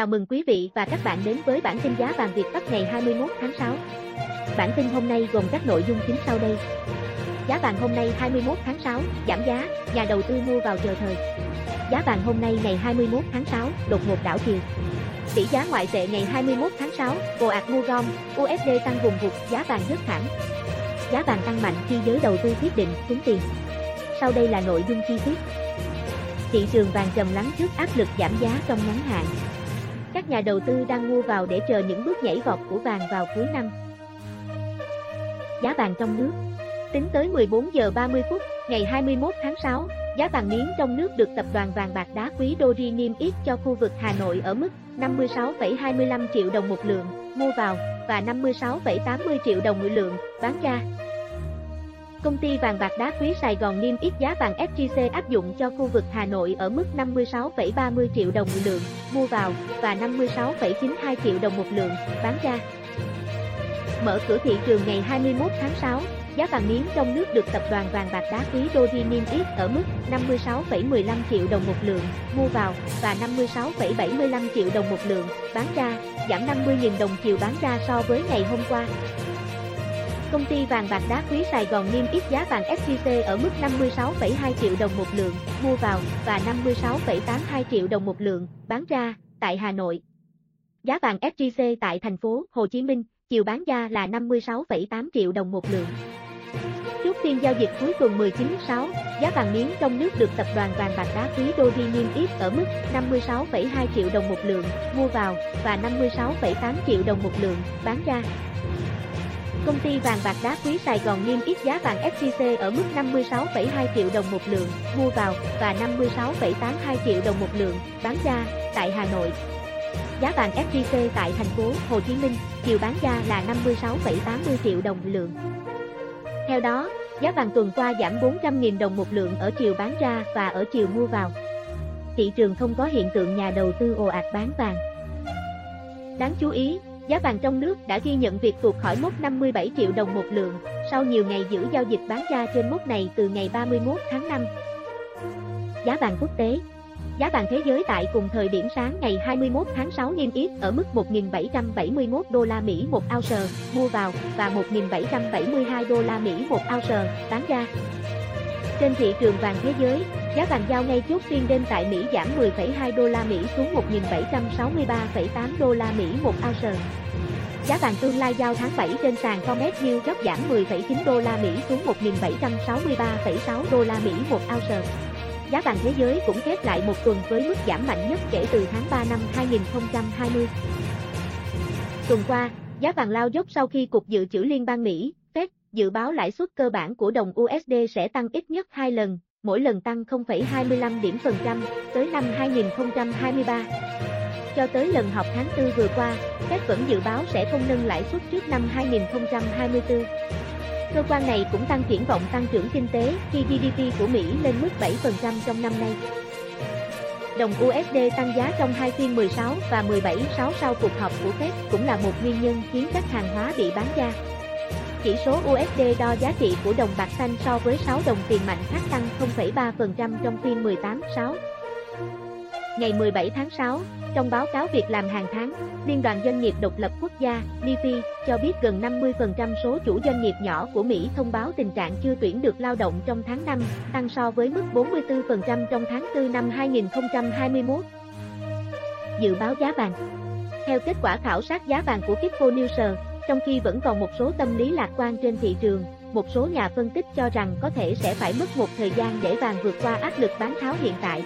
Chào mừng quý vị và các bạn đến với bản tin giá vàng Việt Bắc ngày 21 tháng 6. Bản tin hôm nay gồm các nội dung chính sau đây. Giá vàng hôm nay 21 tháng 6, giảm giá, nhà đầu tư mua vào chờ thời. Giá vàng hôm nay ngày 21 tháng 6, đột ngột đảo chiều. Tỷ giá ngoại tệ ngày 21 tháng 6, ồ ạt mua gom, USD tăng vùng vụt, giá vàng rất thẳng. Giá vàng tăng mạnh khi giới đầu tư quyết định xuống tiền. Sau đây là nội dung chi tiết. Thị trường vàng trầm lắng trước áp lực giảm giá trong ngắn hạn. Các nhà đầu tư đang mua vào để chờ những bước nhảy vọt của vàng vào cuối năm. Giá vàng trong nước Tính tới 14 giờ 30 phút, ngày 21 tháng 6, giá vàng miếng trong nước được tập đoàn vàng bạc đá quý Doji niêm yết cho khu vực Hà Nội ở mức 56,25 triệu đồng một lượng mua vào và 56,80 triệu đồng một lượng bán ra. Công ty vàng bạc đá quý Sài Gòn niêm yết giá vàng SJC áp dụng cho khu vực Hà Nội ở mức 56,30 triệu đồng một lượng mua vào và 56,92 triệu đồng một lượng bán ra. Mở cửa thị trường ngày 21 tháng 6, giá vàng miếng trong nước được tập đoàn vàng bạc đá quý Doji niêm yết ở mức 56,15 triệu đồng một lượng mua vào và 56,75 triệu đồng một lượng bán ra, giảm 50.000 đồng chiều bán ra so với ngày hôm qua. Công ty vàng bạc đá quý Sài Gòn niêm yết giá vàng SJC ở mức 56,2 triệu đồng một lượng mua vào và 56,82 triệu đồng một lượng bán ra tại Hà Nội. Giá vàng SJC tại thành phố Hồ Chí Minh chiều bán ra là 56,8 triệu đồng một lượng. Chốt phiên giao dịch cuối tuần 19/6, giá vàng miếng trong nước được tập đoàn vàng bạc đá quý Doji niêm yết ở mức 56,2 triệu đồng một lượng mua vào và 56,8 triệu đồng một lượng bán ra. Công ty vàng bạc đá quý Sài Gòn niêm yết giá vàng SJC ở mức 56,2 triệu đồng một lượng mua vào và 56,82 triệu đồng một lượng bán ra tại Hà Nội. Giá vàng SJC tại thành phố Hồ Chí Minh chiều bán ra là 56,80 triệu đồng lượng. Theo đó, giá vàng tuần qua giảm 400.000 đồng một lượng ở chiều bán ra và ở chiều mua vào. Thị trường không có hiện tượng nhà đầu tư ồ ạt bán vàng. Đáng chú ý, giá vàng trong nước đã ghi nhận việc tuột khỏi mốc 57 triệu đồng một lượng, sau nhiều ngày giữ giao dịch bán ra trên mốc này từ ngày 31 tháng 5. Giá vàng quốc tế Giá vàng thế giới tại cùng thời điểm sáng ngày 21 tháng 6 niêm yết ở mức 1.771 đô la Mỹ một ounce mua vào và 1.772 đô la Mỹ một ounce bán ra. Trên thị trường vàng thế giới, giá vàng giao ngay chốt phiên đêm tại Mỹ giảm 10,2 đô la Mỹ xuống 1.763,8 đô la Mỹ một ounce. Giá vàng tương lai giao tháng 7 trên sàn Comex New York giảm 10,9 đô la Mỹ xuống 1.763,6 đô la Mỹ một ounce. Giá vàng thế giới cũng khép lại một tuần với mức giảm mạnh nhất kể từ tháng 3 năm 2020. Tuần qua, giá vàng lao dốc sau khi Cục Dự trữ Liên bang Mỹ, Fed, dự báo lãi suất cơ bản của đồng USD sẽ tăng ít nhất 2 lần, mỗi lần tăng 0,25 điểm phần trăm, tới năm 2023. Cho tới lần họp tháng 4 vừa qua, Fed vẫn dự báo sẽ không nâng lãi suất trước năm 2024. Cơ quan này cũng tăng triển vọng tăng trưởng kinh tế khi GDP của Mỹ lên mức 7% trong năm nay. Đồng USD tăng giá trong hai phiên 16 và 17-6 sau cuộc họp của Fed cũng là một nguyên nhân khiến các hàng hóa bị bán ra. Chỉ số USD đo giá trị của đồng bạc xanh so với 6 đồng tiền mạnh khác tăng 0,3% trong phiên 18-6. Ngày 17 tháng 6, trong báo cáo việc làm hàng tháng, Liên đoàn Doanh nghiệp Độc lập Quốc gia, DP, cho biết gần 50% số chủ doanh nghiệp nhỏ của Mỹ thông báo tình trạng chưa tuyển được lao động trong tháng 5, tăng so với mức 44% trong tháng 4 năm 2021. Dự báo giá vàng Theo kết quả khảo sát giá vàng của Kitco Newser, trong khi vẫn còn một số tâm lý lạc quan trên thị trường, một số nhà phân tích cho rằng có thể sẽ phải mất một thời gian để vàng vượt qua áp lực bán tháo hiện tại.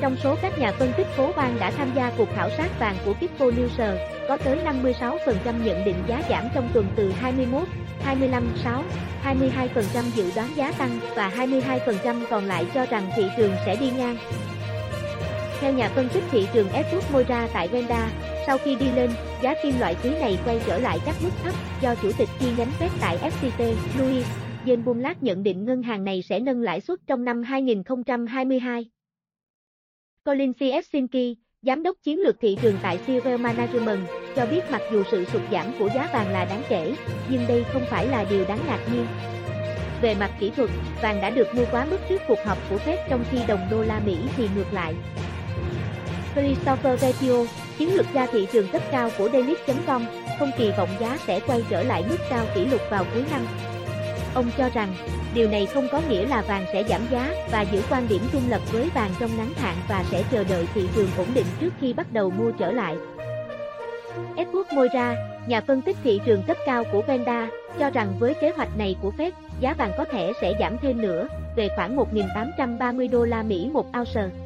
Trong số các nhà phân tích phố Bang đã tham gia cuộc khảo sát vàng của Kipco News, có tới 56% nhận định giá giảm trong tuần từ 21, 25, 6, 22% dự đoán giá tăng và 22% còn lại cho rằng thị trường sẽ đi ngang. Theo nhà phân tích thị trường Edward Moira tại Venda, sau khi đi lên, giá kim loại quý này quay trở lại các mức thấp do chủ tịch chi nhánh Fed tại FCT, Louis Jen nhận định ngân hàng này sẽ nâng lãi suất trong năm 2022. Colin C. Giám đốc chiến lược thị trường tại Silver Management, cho biết mặc dù sự sụt giảm của giá vàng là đáng kể, nhưng đây không phải là điều đáng ngạc nhiên. Về mặt kỹ thuật, vàng đã được mua quá mức trước cuộc họp của Fed trong khi đồng đô la Mỹ thì ngược lại. Christopher Vecchio, chiến lược gia thị trường cấp cao của Daily.com, không kỳ vọng giá sẽ quay trở lại mức cao kỷ lục vào cuối năm. Ông cho rằng, điều này không có nghĩa là vàng sẽ giảm giá và giữ quan điểm trung lập với vàng trong ngắn hạn và sẽ chờ đợi thị trường ổn định trước khi bắt đầu mua trở lại. Edward Moira, nhà phân tích thị trường cấp cao của Venda, cho rằng với kế hoạch này của Fed, giá vàng có thể sẽ giảm thêm nữa, về khoảng 1.830 đô la Mỹ một ounce.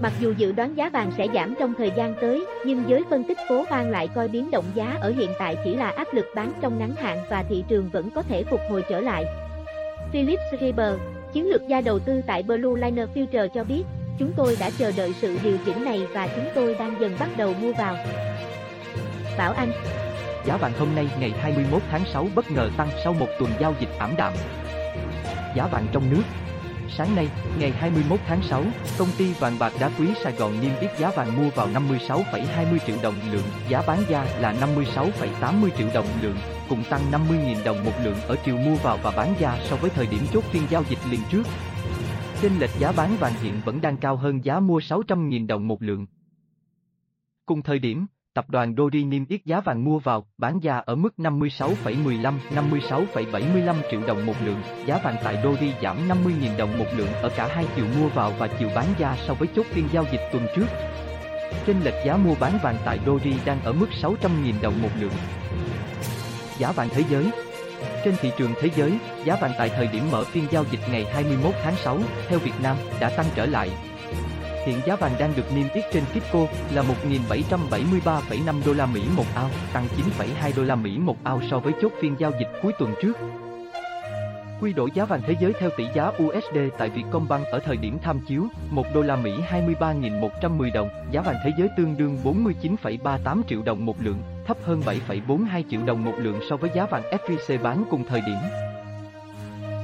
Mặc dù dự đoán giá vàng sẽ giảm trong thời gian tới, nhưng giới phân tích phố Vang lại coi biến động giá ở hiện tại chỉ là áp lực bán trong ngắn hạn và thị trường vẫn có thể phục hồi trở lại. Philip Schreiber, chiến lược gia đầu tư tại Blue Liner Future cho biết, chúng tôi đã chờ đợi sự điều chỉnh này và chúng tôi đang dần bắt đầu mua vào. Bảo Anh Giá vàng hôm nay ngày 21 tháng 6 bất ngờ tăng sau một tuần giao dịch ảm đạm. Giá vàng trong nước Sáng nay, ngày 21 tháng 6, công ty vàng bạc đá quý Sài Gòn niêm yết giá vàng mua vào 56,20 triệu đồng lượng, giá bán ra là 56,80 triệu đồng lượng, cùng tăng 50.000 đồng một lượng ở chiều mua vào và bán ra so với thời điểm chốt phiên giao dịch liền trước. Trên lệch giá bán vàng hiện vẫn đang cao hơn giá mua 600.000 đồng một lượng. Cùng thời điểm, tập đoàn Dori niêm yết giá vàng mua vào, bán ra ở mức 56,15, 56,75 triệu đồng một lượng. Giá vàng tại Dori giảm 50.000 đồng một lượng ở cả hai chiều mua vào và chiều bán ra so với chốt phiên giao dịch tuần trước. Trên lệch giá mua bán vàng tại Dori đang ở mức 600.000 đồng một lượng. Giá vàng thế giới trên thị trường thế giới, giá vàng tại thời điểm mở phiên giao dịch ngày 21 tháng 6, theo Việt Nam, đã tăng trở lại, Hiện giá vàng đang được niêm yết trên Kitco là 1.773,5 đô la Mỹ một ao, tăng 9,2 đô la Mỹ một ao so với chốt phiên giao dịch cuối tuần trước. Quy đổi giá vàng thế giới theo tỷ giá USD tại Vietcombank ở thời điểm tham chiếu, 1 đô la Mỹ 23.110 đồng, giá vàng thế giới tương đương 49,38 triệu đồng một lượng, thấp hơn 7,42 triệu đồng một lượng so với giá vàng FVC bán cùng thời điểm.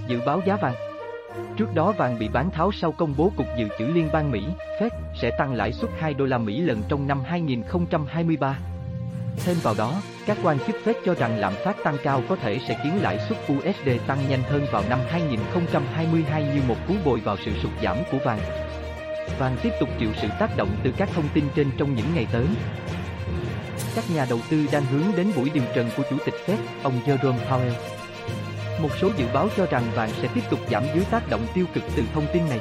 Dự báo giá vàng Trước đó vàng bị bán tháo sau công bố Cục Dự trữ Liên bang Mỹ, Fed, sẽ tăng lãi suất 2 đô la Mỹ lần trong năm 2023. Thêm vào đó, các quan chức Fed cho rằng lạm phát tăng cao có thể sẽ khiến lãi suất USD tăng nhanh hơn vào năm 2022 như một cú bồi vào sự sụt giảm của vàng. Vàng tiếp tục chịu sự tác động từ các thông tin trên trong những ngày tới. Các nhà đầu tư đang hướng đến buổi điều trần của Chủ tịch Fed, ông Jerome Powell. Một số dự báo cho rằng vàng sẽ tiếp tục giảm dưới tác động tiêu cực từ thông tin này.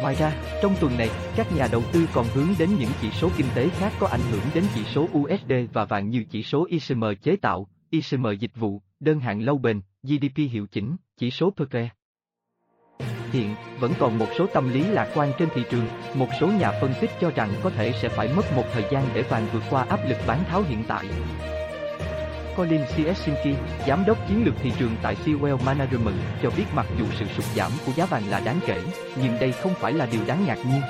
Ngoài ra, trong tuần này, các nhà đầu tư còn hướng đến những chỉ số kinh tế khác có ảnh hưởng đến chỉ số USD và vàng như chỉ số ISM chế tạo, ISM dịch vụ, đơn hạn lâu bền, GDP hiệu chỉnh, chỉ số PKE. Hiện, vẫn còn một số tâm lý lạc quan trên thị trường, một số nhà phân tích cho rằng có thể sẽ phải mất một thời gian để vàng vượt qua áp lực bán tháo hiện tại. Colin Siesinski, giám đốc chiến lược thị trường tại Sewell Management, cho biết mặc dù sự sụt giảm của giá vàng là đáng kể, nhưng đây không phải là điều đáng ngạc nhiên.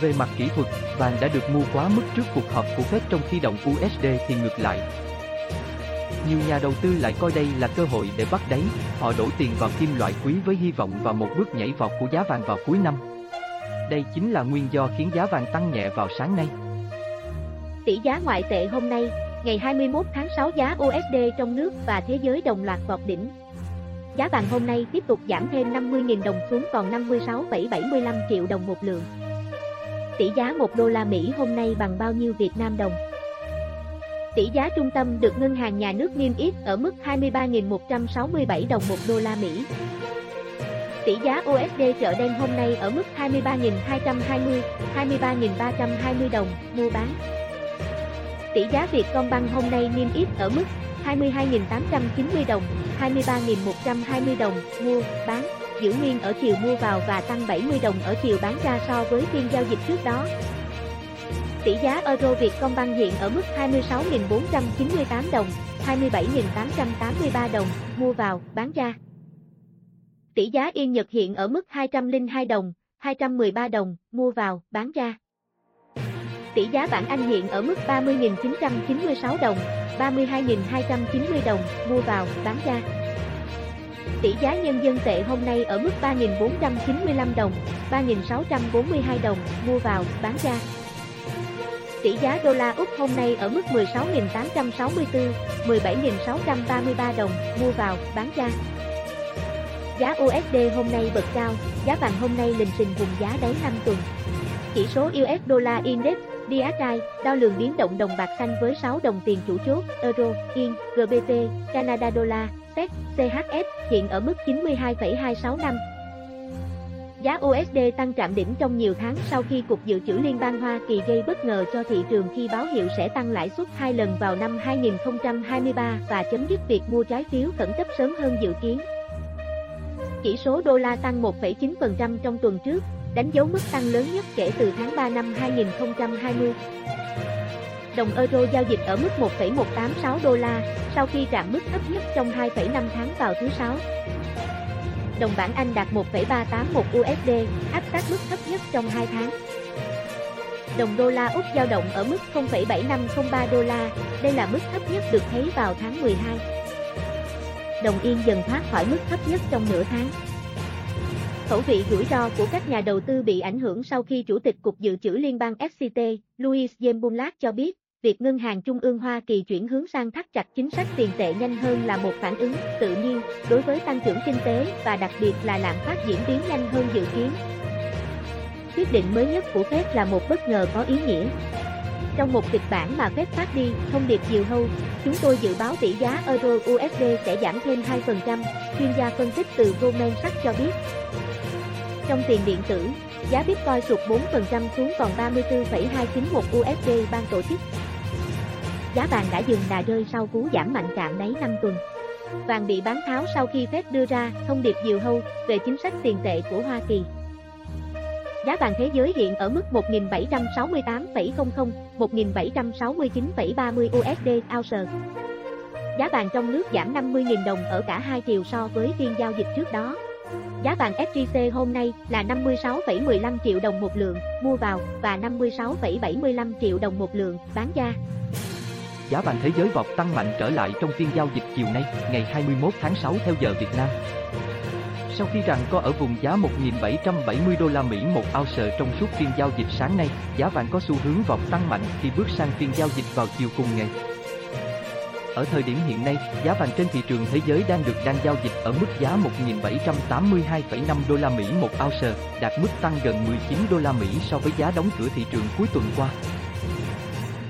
Về mặt kỹ thuật, vàng đã được mua quá mức trước cuộc họp của Fed trong khi đồng USD thì ngược lại. Nhiều nhà đầu tư lại coi đây là cơ hội để bắt đáy, họ đổ tiền vào kim loại quý với hy vọng vào một bước nhảy vọt của giá vàng vào cuối năm. Đây chính là nguyên do khiến giá vàng tăng nhẹ vào sáng nay. Tỷ giá ngoại tệ hôm nay, Ngày 21 tháng 6 giá USD trong nước và thế giới đồng loạt vọt đỉnh. Giá vàng hôm nay tiếp tục giảm thêm 50.000 đồng xuống còn 56,75 triệu đồng một lượng. Tỷ giá 1 đô la Mỹ hôm nay bằng bao nhiêu Việt Nam đồng? Tỷ giá trung tâm được ngân hàng nhà nước niêm yết ở mức 23.167 đồng một đô la Mỹ. Tỷ giá USD chợ đen hôm nay ở mức 23.220, 23.320 đồng mua bán. Tỷ giá Vietcombank hôm nay niêm yết ở mức 22.890 đồng, 23.120 đồng mua, bán, giữ nguyên ở chiều mua vào và tăng 70 đồng ở chiều bán ra so với phiên giao dịch trước đó. Tỷ giá euro Vietcombank hiện ở mức 26.498 đồng, 27.883 đồng mua vào, bán ra. Tỷ giá Yên Nhật hiện ở mức 202 đồng, 213 đồng mua vào, bán ra. Tỷ giá bảng Anh hiện ở mức 30.996 đồng, 32.290 đồng, mua vào, bán ra. Tỷ giá nhân dân tệ hôm nay ở mức 3.495 đồng, 3.642 đồng, mua vào, bán ra. Tỷ giá đô la Úc hôm nay ở mức 16.864, 17.633 đồng, mua vào, bán ra. Giá USD hôm nay bật cao, giá vàng hôm nay lình xình vùng giá đáy 5 tuần. Chỉ số US Dollar Index, DSI, đo lường biến động đồng bạc xanh với 6 đồng tiền chủ chốt, Euro, Yên, GBP, Canada Dollar, SEC, CHF, hiện ở mức 92,265. Giá USD tăng chạm đỉnh trong nhiều tháng sau khi Cục Dự trữ Liên bang Hoa Kỳ gây bất ngờ cho thị trường khi báo hiệu sẽ tăng lãi suất hai lần vào năm 2023 và chấm dứt việc mua trái phiếu khẩn cấp sớm hơn dự kiến. Chỉ số đô la tăng 1,9% trong tuần trước, đánh dấu mức tăng lớn nhất kể từ tháng 3 năm 2020. Đồng euro giao dịch ở mức 1,186 đô la, sau khi chạm mức thấp nhất trong 2,5 tháng vào thứ sáu. Đồng bảng Anh đạt 1,381 USD, áp sát mức thấp nhất trong 2 tháng. Đồng đô la Úc dao động ở mức 0,7503 đô la, đây là mức thấp nhất được thấy vào tháng 12. Đồng yên dần thoát khỏi mức thấp nhất trong nửa tháng. Khẩu vị rủi ro của các nhà đầu tư bị ảnh hưởng sau khi Chủ tịch Cục Dự trữ Liên bang FCT, Louis Jembunlat cho biết, việc Ngân hàng Trung ương Hoa Kỳ chuyển hướng sang thắt chặt chính sách tiền tệ nhanh hơn là một phản ứng tự nhiên đối với tăng trưởng kinh tế và đặc biệt là lạm phát diễn biến nhanh hơn dự kiến. Quyết định mới nhất của Fed là một bất ngờ có ý nghĩa. Trong một kịch bản mà Fed phát đi, thông điệp nhiều hâu, chúng tôi dự báo tỷ giá Euro USD sẽ giảm thêm 2%, chuyên gia phân tích từ Goldman Sachs cho biết. Trong tiền điện tử, giá Bitcoin sụt 4% xuống còn 34,291 USD ban tổ chức. Giá vàng đã dừng đà rơi sau cú giảm mạnh chạm đáy 5 tuần. Vàng bị bán tháo sau khi Fed đưa ra thông điệp diều hâu về chính sách tiền tệ của Hoa Kỳ. Giá vàng thế giới hiện ở mức 1.768,00, 1.769,30 USD ounce. Giá vàng trong nước giảm 50.000 đồng ở cả hai chiều so với phiên giao dịch trước đó. Giá vàng SJC hôm nay là 56,15 triệu đồng một lượng mua vào và 56,75 triệu đồng một lượng bán ra. Giá vàng thế giới vọt tăng mạnh trở lại trong phiên giao dịch chiều nay, ngày 21 tháng 6 theo giờ Việt Nam. Sau khi rằng có ở vùng giá 1.770 đô la Mỹ một ounce trong suốt phiên giao dịch sáng nay, giá vàng có xu hướng vọt tăng mạnh khi bước sang phiên giao dịch vào chiều cùng ngày. Ở thời điểm hiện nay, giá vàng trên thị trường thế giới đang được đang giao dịch ở mức giá 1.782,5 đô la Mỹ một ounce, đạt mức tăng gần 19 đô la Mỹ so với giá đóng cửa thị trường cuối tuần qua.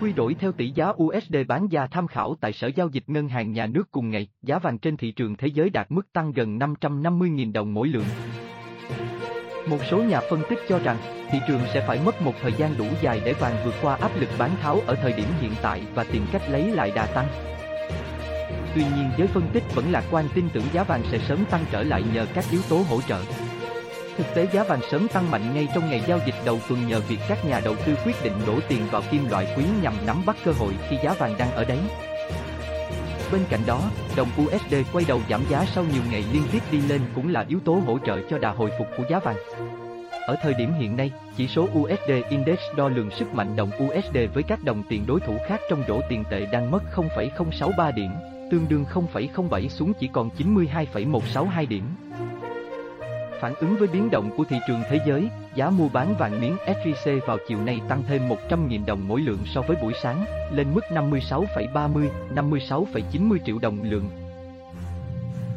Quy đổi theo tỷ giá USD bán ra tham khảo tại Sở Giao dịch Ngân hàng Nhà nước cùng ngày, giá vàng trên thị trường thế giới đạt mức tăng gần 550.000 đồng mỗi lượng. Một số nhà phân tích cho rằng, thị trường sẽ phải mất một thời gian đủ dài để vàng vượt qua áp lực bán tháo ở thời điểm hiện tại và tìm cách lấy lại đà tăng. Tuy nhiên giới phân tích vẫn lạc quan tin tưởng giá vàng sẽ sớm tăng trở lại nhờ các yếu tố hỗ trợ. Thực tế giá vàng sớm tăng mạnh ngay trong ngày giao dịch đầu tuần nhờ việc các nhà đầu tư quyết định đổ tiền vào kim loại quý nhằm nắm bắt cơ hội khi giá vàng đang ở đáy. Bên cạnh đó, đồng USD quay đầu giảm giá sau nhiều ngày liên tiếp đi lên cũng là yếu tố hỗ trợ cho đà hồi phục của giá vàng. Ở thời điểm hiện nay, chỉ số USD Index đo lường sức mạnh đồng USD với các đồng tiền đối thủ khác trong rổ tiền tệ đang mất 0,063 điểm, tương đương 0,07 xuống chỉ còn 92,162 điểm. Phản ứng với biến động của thị trường thế giới, giá mua bán vàng miếng SJC vào chiều nay tăng thêm 100.000 đồng mỗi lượng so với buổi sáng, lên mức 56,30, 56,90 triệu đồng lượng.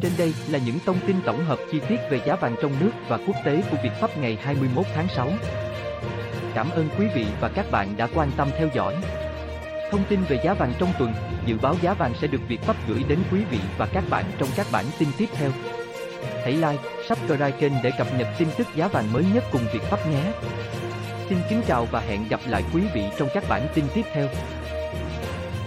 Trên đây là những thông tin tổng hợp chi tiết về giá vàng trong nước và quốc tế của Việt Pháp ngày 21 tháng 6. Cảm ơn quý vị và các bạn đã quan tâm theo dõi. Thông tin về giá vàng trong tuần, dự báo giá vàng sẽ được Việt Pháp gửi đến quý vị và các bạn trong các bản tin tiếp theo. Hãy like, subscribe kênh để cập nhật tin tức giá vàng mới nhất cùng Việt Pháp nhé. Xin kính chào và hẹn gặp lại quý vị trong các bản tin tiếp theo.